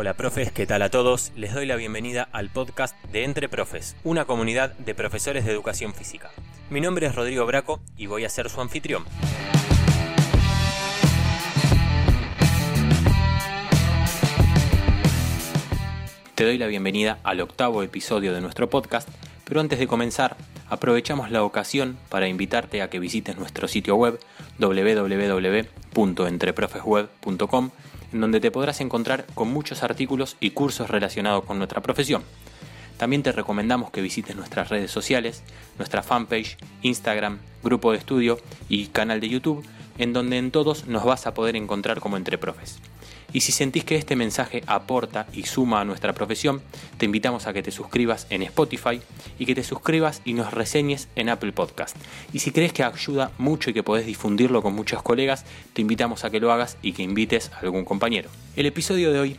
Hola profes, ¿qué tal a todos? Les doy la bienvenida al podcast de Entre Profes, una comunidad de profesores de educación física. Mi nombre es Rodrigo Braco y voy a ser su anfitrión. Te doy la bienvenida al octavo episodio de nuestro podcast, pero antes de comenzar, aprovechamos la ocasión para invitarte a que visites nuestro sitio web www.entreprofesweb.com en donde te podrás encontrar con muchos artículos y cursos relacionados con nuestra profesión. También te recomendamos que visites nuestras redes sociales, nuestra fanpage, Instagram, grupo de estudio y canal de YouTube, en donde en todos nos vas a poder encontrar como entre profes. Y si sentís que este mensaje aporta y suma a nuestra profesión, te invitamos a que te suscribas en Spotify y que te suscribas y nos reseñes en Apple Podcast. Y si crees que ayuda mucho y que podés difundirlo con muchos colegas, te invitamos a que lo hagas y que invites a algún compañero. El episodio de hoy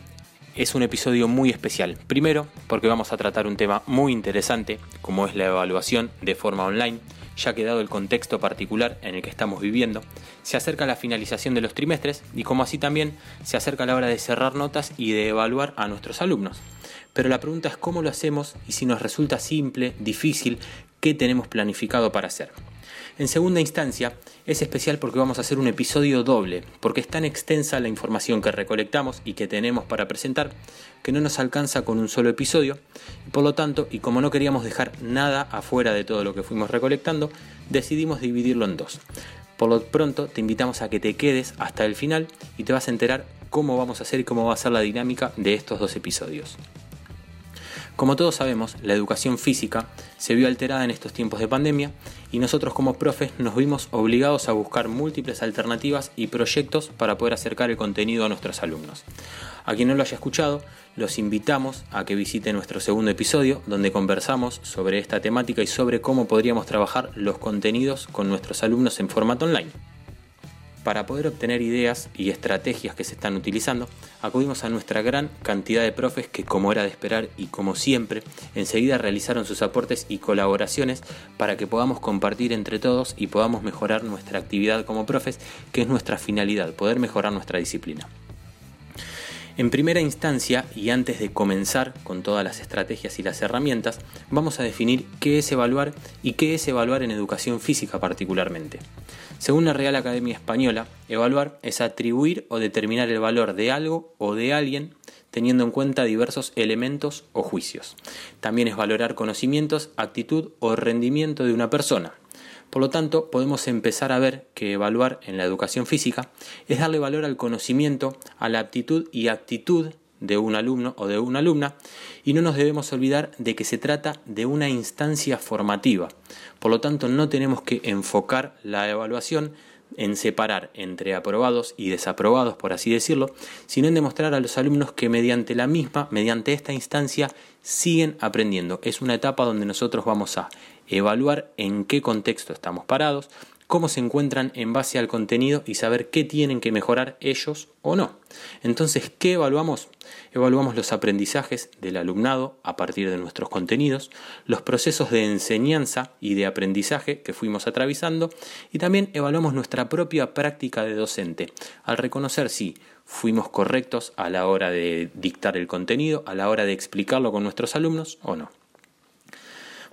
es un episodio muy especial. Primero, porque vamos a tratar un tema muy interesante, como es la evaluación de forma online ya que dado el contexto particular en el que estamos viviendo, se acerca la finalización de los trimestres y como así también se acerca la hora de cerrar notas y de evaluar a nuestros alumnos. Pero la pregunta es cómo lo hacemos y si nos resulta simple, difícil, qué tenemos planificado para hacer. En segunda instancia, es especial porque vamos a hacer un episodio doble, porque es tan extensa la información que recolectamos y que tenemos para presentar que no nos alcanza con un solo episodio, y por lo tanto, y como no queríamos dejar nada afuera de todo lo que fuimos recolectando, decidimos dividirlo en dos. Por lo pronto, te invitamos a que te quedes hasta el final y te vas a enterar cómo vamos a hacer y cómo va a ser la dinámica de estos dos episodios. Como todos sabemos, la educación física se vio alterada en estos tiempos de pandemia y nosotros como profes nos vimos obligados a buscar múltiples alternativas y proyectos para poder acercar el contenido a nuestros alumnos. A quien no lo haya escuchado, los invitamos a que visite nuestro segundo episodio donde conversamos sobre esta temática y sobre cómo podríamos trabajar los contenidos con nuestros alumnos en formato online. Para poder obtener ideas y estrategias que se están utilizando, acudimos a nuestra gran cantidad de profes que, como era de esperar y como siempre, enseguida realizaron sus aportes y colaboraciones para que podamos compartir entre todos y podamos mejorar nuestra actividad como profes, que es nuestra finalidad, poder mejorar nuestra disciplina. En primera instancia, y antes de comenzar con todas las estrategias y las herramientas, vamos a definir qué es evaluar y qué es evaluar en educación física particularmente. Según la Real Academia Española, evaluar es atribuir o determinar el valor de algo o de alguien teniendo en cuenta diversos elementos o juicios. También es valorar conocimientos, actitud o rendimiento de una persona, por lo tanto, podemos empezar a ver que evaluar en la educación física es darle valor al conocimiento, a la aptitud y actitud de un alumno o de una alumna y no nos debemos olvidar de que se trata de una instancia formativa. Por lo tanto, no tenemos que enfocar la evaluación en separar entre aprobados y desaprobados, por así decirlo, sino en demostrar a los alumnos que mediante la misma, mediante esta instancia, siguen aprendiendo. Es una etapa donde nosotros vamos a evaluar en qué contexto estamos parados, cómo se encuentran en base al contenido y saber qué tienen que mejorar ellos o no. Entonces, ¿qué evaluamos? Evaluamos los aprendizajes del alumnado a partir de nuestros contenidos, los procesos de enseñanza y de aprendizaje que fuimos atravesando y también evaluamos nuestra propia práctica de docente, al reconocer si fuimos correctos a la hora de dictar el contenido, a la hora de explicarlo con nuestros alumnos o no.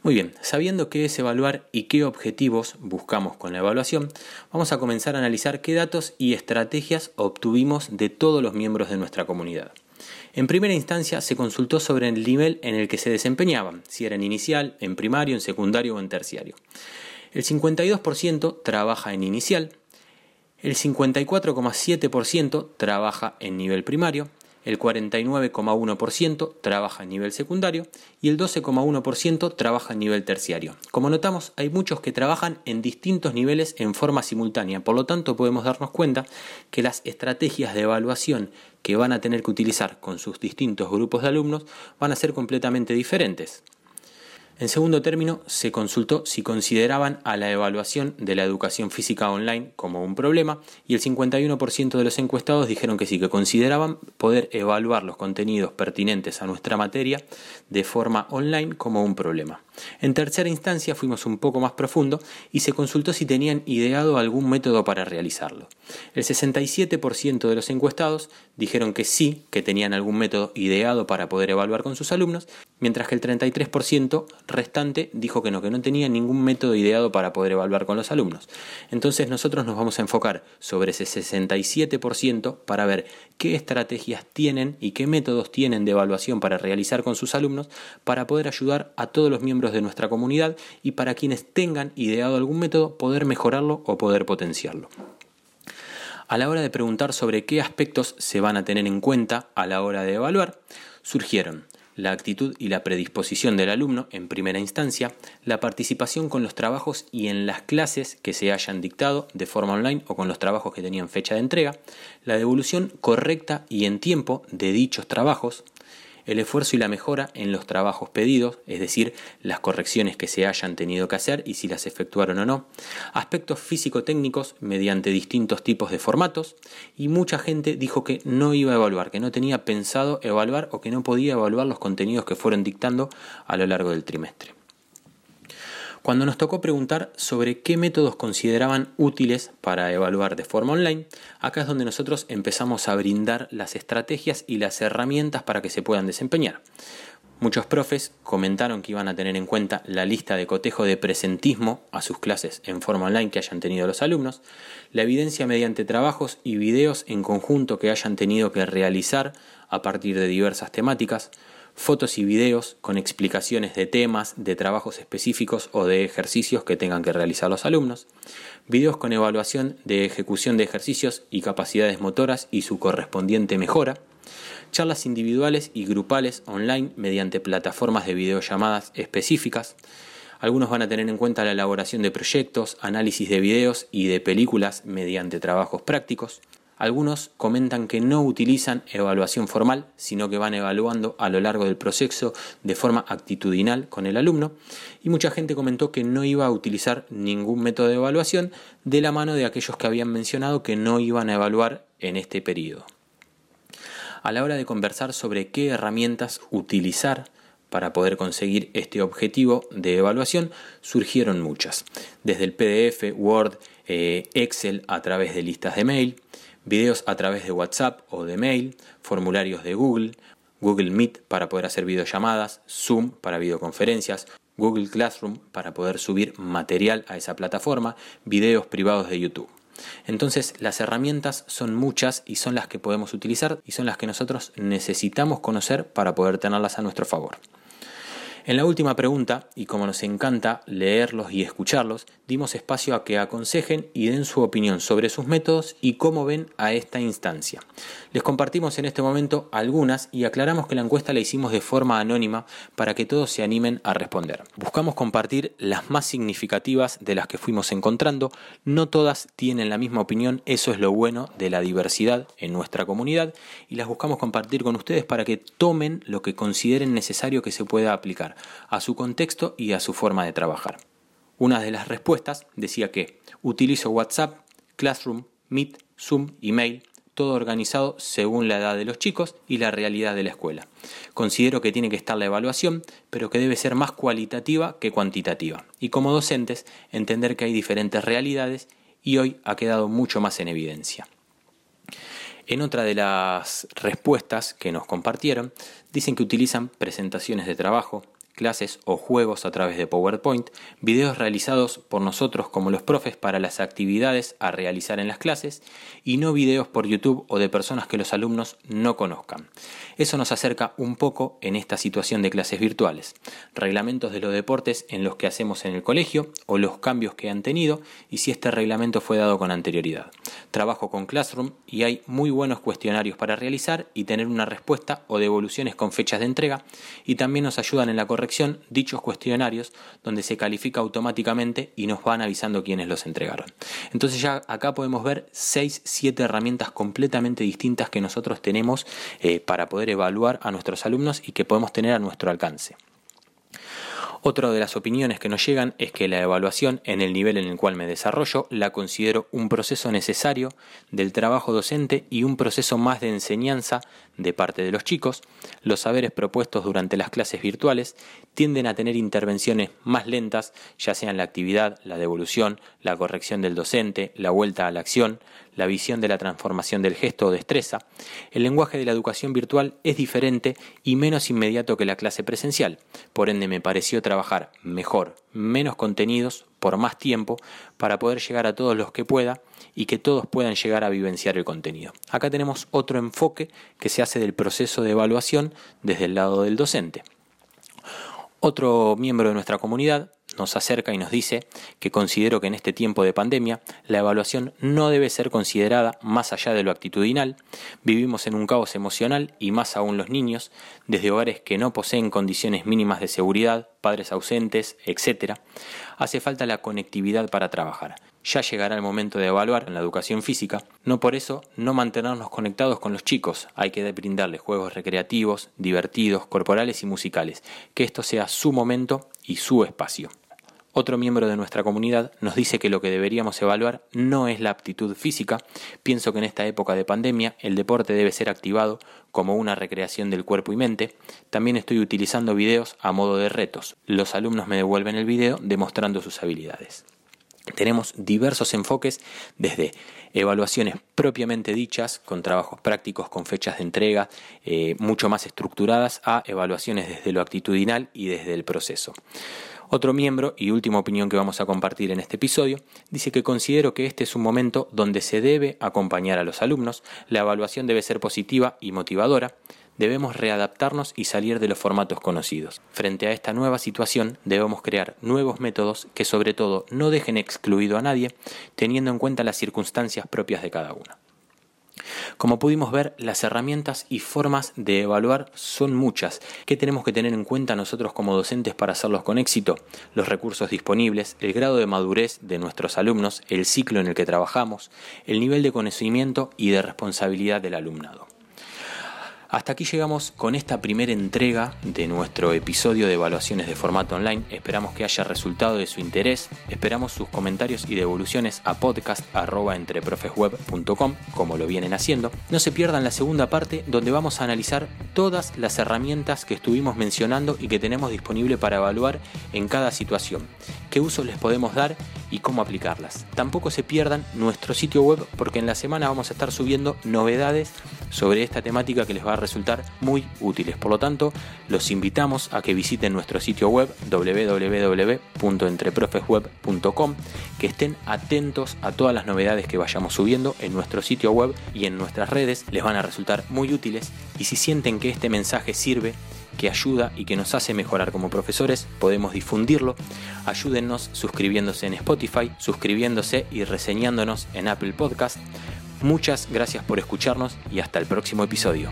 Muy bien, sabiendo qué es evaluar y qué objetivos buscamos con la evaluación, vamos a comenzar a analizar qué datos y estrategias obtuvimos de todos los miembros de nuestra comunidad. En primera instancia se consultó sobre el nivel en el que se desempeñaban, si era en inicial, en primario, en secundario o en terciario. El 52% trabaja en inicial, el 54,7% trabaja en nivel primario, el 49,1% trabaja a nivel secundario y el 12,1% trabaja a nivel terciario. Como notamos, hay muchos que trabajan en distintos niveles en forma simultánea, por lo tanto podemos darnos cuenta que las estrategias de evaluación que van a tener que utilizar con sus distintos grupos de alumnos van a ser completamente diferentes. En segundo término, se consultó si consideraban a la evaluación de la educación física online como un problema y el 51% de los encuestados dijeron que sí, que consideraban poder evaluar los contenidos pertinentes a nuestra materia de forma online como un problema. En tercera instancia fuimos un poco más profundo y se consultó si tenían ideado algún método para realizarlo. El 67% de los encuestados dijeron que sí, que tenían algún método ideado para poder evaluar con sus alumnos, mientras que el 33% restante dijo que no, que no tenía ningún método ideado para poder evaluar con los alumnos. Entonces nosotros nos vamos a enfocar sobre ese 67% para ver qué estrategias tienen y qué métodos tienen de evaluación para realizar con sus alumnos para poder ayudar a todos los miembros de nuestra comunidad y para quienes tengan ideado algún método poder mejorarlo o poder potenciarlo. A la hora de preguntar sobre qué aspectos se van a tener en cuenta a la hora de evaluar, surgieron la actitud y la predisposición del alumno en primera instancia, la participación con los trabajos y en las clases que se hayan dictado de forma online o con los trabajos que tenían fecha de entrega, la devolución correcta y en tiempo de dichos trabajos, el esfuerzo y la mejora en los trabajos pedidos, es decir, las correcciones que se hayan tenido que hacer y si las efectuaron o no, aspectos físico-técnicos mediante distintos tipos de formatos, y mucha gente dijo que no iba a evaluar, que no tenía pensado evaluar o que no podía evaluar los contenidos que fueron dictando a lo largo del trimestre. Cuando nos tocó preguntar sobre qué métodos consideraban útiles para evaluar de forma online, acá es donde nosotros empezamos a brindar las estrategias y las herramientas para que se puedan desempeñar. Muchos profes comentaron que iban a tener en cuenta la lista de cotejo de presentismo a sus clases en forma online que hayan tenido los alumnos, la evidencia mediante trabajos y videos en conjunto que hayan tenido que realizar a partir de diversas temáticas, fotos y videos con explicaciones de temas, de trabajos específicos o de ejercicios que tengan que realizar los alumnos, videos con evaluación de ejecución de ejercicios y capacidades motoras y su correspondiente mejora, charlas individuales y grupales online mediante plataformas de videollamadas específicas, algunos van a tener en cuenta la elaboración de proyectos, análisis de videos y de películas mediante trabajos prácticos, algunos comentan que no utilizan evaluación formal, sino que van evaluando a lo largo del proceso de forma actitudinal con el alumno. Y mucha gente comentó que no iba a utilizar ningún método de evaluación de la mano de aquellos que habían mencionado que no iban a evaluar en este periodo. A la hora de conversar sobre qué herramientas utilizar para poder conseguir este objetivo de evaluación surgieron muchas, desde el PDF, Word, eh, Excel a través de listas de mail, videos a través de WhatsApp o de mail, formularios de Google, Google Meet para poder hacer videollamadas, Zoom para videoconferencias, Google Classroom para poder subir material a esa plataforma, videos privados de YouTube. Entonces las herramientas son muchas y son las que podemos utilizar y son las que nosotros necesitamos conocer para poder tenerlas a nuestro favor. En la última pregunta, y como nos encanta leerlos y escucharlos, dimos espacio a que aconsejen y den su opinión sobre sus métodos y cómo ven a esta instancia. Les compartimos en este momento algunas y aclaramos que la encuesta la hicimos de forma anónima para que todos se animen a responder. Buscamos compartir las más significativas de las que fuimos encontrando, no todas tienen la misma opinión, eso es lo bueno de la diversidad en nuestra comunidad y las buscamos compartir con ustedes para que tomen lo que consideren necesario que se pueda aplicar a su contexto y a su forma de trabajar. Una de las respuestas decía que utilizo WhatsApp, Classroom, Meet, Zoom, Email, todo organizado según la edad de los chicos y la realidad de la escuela. Considero que tiene que estar la evaluación, pero que debe ser más cualitativa que cuantitativa. Y como docentes, entender que hay diferentes realidades y hoy ha quedado mucho más en evidencia. En otra de las respuestas que nos compartieron, dicen que utilizan presentaciones de trabajo, clases o juegos a través de PowerPoint, videos realizados por nosotros como los profes para las actividades a realizar en las clases y no videos por YouTube o de personas que los alumnos no conozcan. Eso nos acerca un poco en esta situación de clases virtuales, reglamentos de los deportes en los que hacemos en el colegio o los cambios que han tenido y si este reglamento fue dado con anterioridad. Trabajo con Classroom y hay muy buenos cuestionarios para realizar y tener una respuesta o devoluciones con fechas de entrega y también nos ayudan en la dichos cuestionarios donde se califica automáticamente y nos van avisando quiénes los entregaron. Entonces ya acá podemos ver 6, 7 herramientas completamente distintas que nosotros tenemos eh, para poder evaluar a nuestros alumnos y que podemos tener a nuestro alcance. Otra de las opiniones que nos llegan es que la evaluación en el nivel en el cual me desarrollo la considero un proceso necesario del trabajo docente y un proceso más de enseñanza de parte de los chicos. Los saberes propuestos durante las clases virtuales tienden a tener intervenciones más lentas, ya sean la actividad, la devolución, la corrección del docente, la vuelta a la acción, la visión de la transformación del gesto o destreza, el lenguaje de la educación virtual es diferente y menos inmediato que la clase presencial. Por ende, me pareció trabajar mejor, menos contenidos, por más tiempo, para poder llegar a todos los que pueda y que todos puedan llegar a vivenciar el contenido. Acá tenemos otro enfoque que se hace del proceso de evaluación desde el lado del docente. Otro miembro de nuestra comunidad nos acerca y nos dice que considero que en este tiempo de pandemia la evaluación no debe ser considerada más allá de lo actitudinal. Vivimos en un caos emocional y más aún los niños, desde hogares que no poseen condiciones mínimas de seguridad, padres ausentes, etc. Hace falta la conectividad para trabajar. Ya llegará el momento de evaluar en la educación física, no por eso no mantenernos conectados con los chicos, hay que brindarles juegos recreativos, divertidos, corporales y musicales, que esto sea su momento y su espacio. Otro miembro de nuestra comunidad nos dice que lo que deberíamos evaluar no es la aptitud física. Pienso que en esta época de pandemia el deporte debe ser activado como una recreación del cuerpo y mente. También estoy utilizando videos a modo de retos. Los alumnos me devuelven el video demostrando sus habilidades. Tenemos diversos enfoques desde evaluaciones propiamente dichas, con trabajos prácticos, con fechas de entrega eh, mucho más estructuradas, a evaluaciones desde lo actitudinal y desde el proceso. Otro miembro, y última opinión que vamos a compartir en este episodio, dice que considero que este es un momento donde se debe acompañar a los alumnos, la evaluación debe ser positiva y motivadora, debemos readaptarnos y salir de los formatos conocidos. Frente a esta nueva situación debemos crear nuevos métodos que sobre todo no dejen excluido a nadie, teniendo en cuenta las circunstancias propias de cada uno. Como pudimos ver, las herramientas y formas de evaluar son muchas. ¿Qué tenemos que tener en cuenta nosotros como docentes para hacerlos con éxito? Los recursos disponibles, el grado de madurez de nuestros alumnos, el ciclo en el que trabajamos, el nivel de conocimiento y de responsabilidad del alumnado. Hasta aquí llegamos con esta primera entrega de nuestro episodio de evaluaciones de formato online. Esperamos que haya resultado de su interés. Esperamos sus comentarios y devoluciones a podcast.entreprofesweb.com, como lo vienen haciendo. No se pierdan la segunda parte donde vamos a analizar todas las herramientas que estuvimos mencionando y que tenemos disponible para evaluar en cada situación. Qué usos les podemos dar y cómo aplicarlas. Tampoco se pierdan nuestro sitio web porque en la semana vamos a estar subiendo novedades sobre esta temática que les va a resultar muy útiles. Por lo tanto, los invitamos a que visiten nuestro sitio web www.entreprofesweb.com, que estén atentos a todas las novedades que vayamos subiendo en nuestro sitio web y en nuestras redes, les van a resultar muy útiles y si sienten que este mensaje sirve, que ayuda y que nos hace mejorar como profesores, podemos difundirlo. Ayúdennos suscribiéndose en Spotify, suscribiéndose y reseñándonos en Apple Podcast. Muchas gracias por escucharnos y hasta el próximo episodio.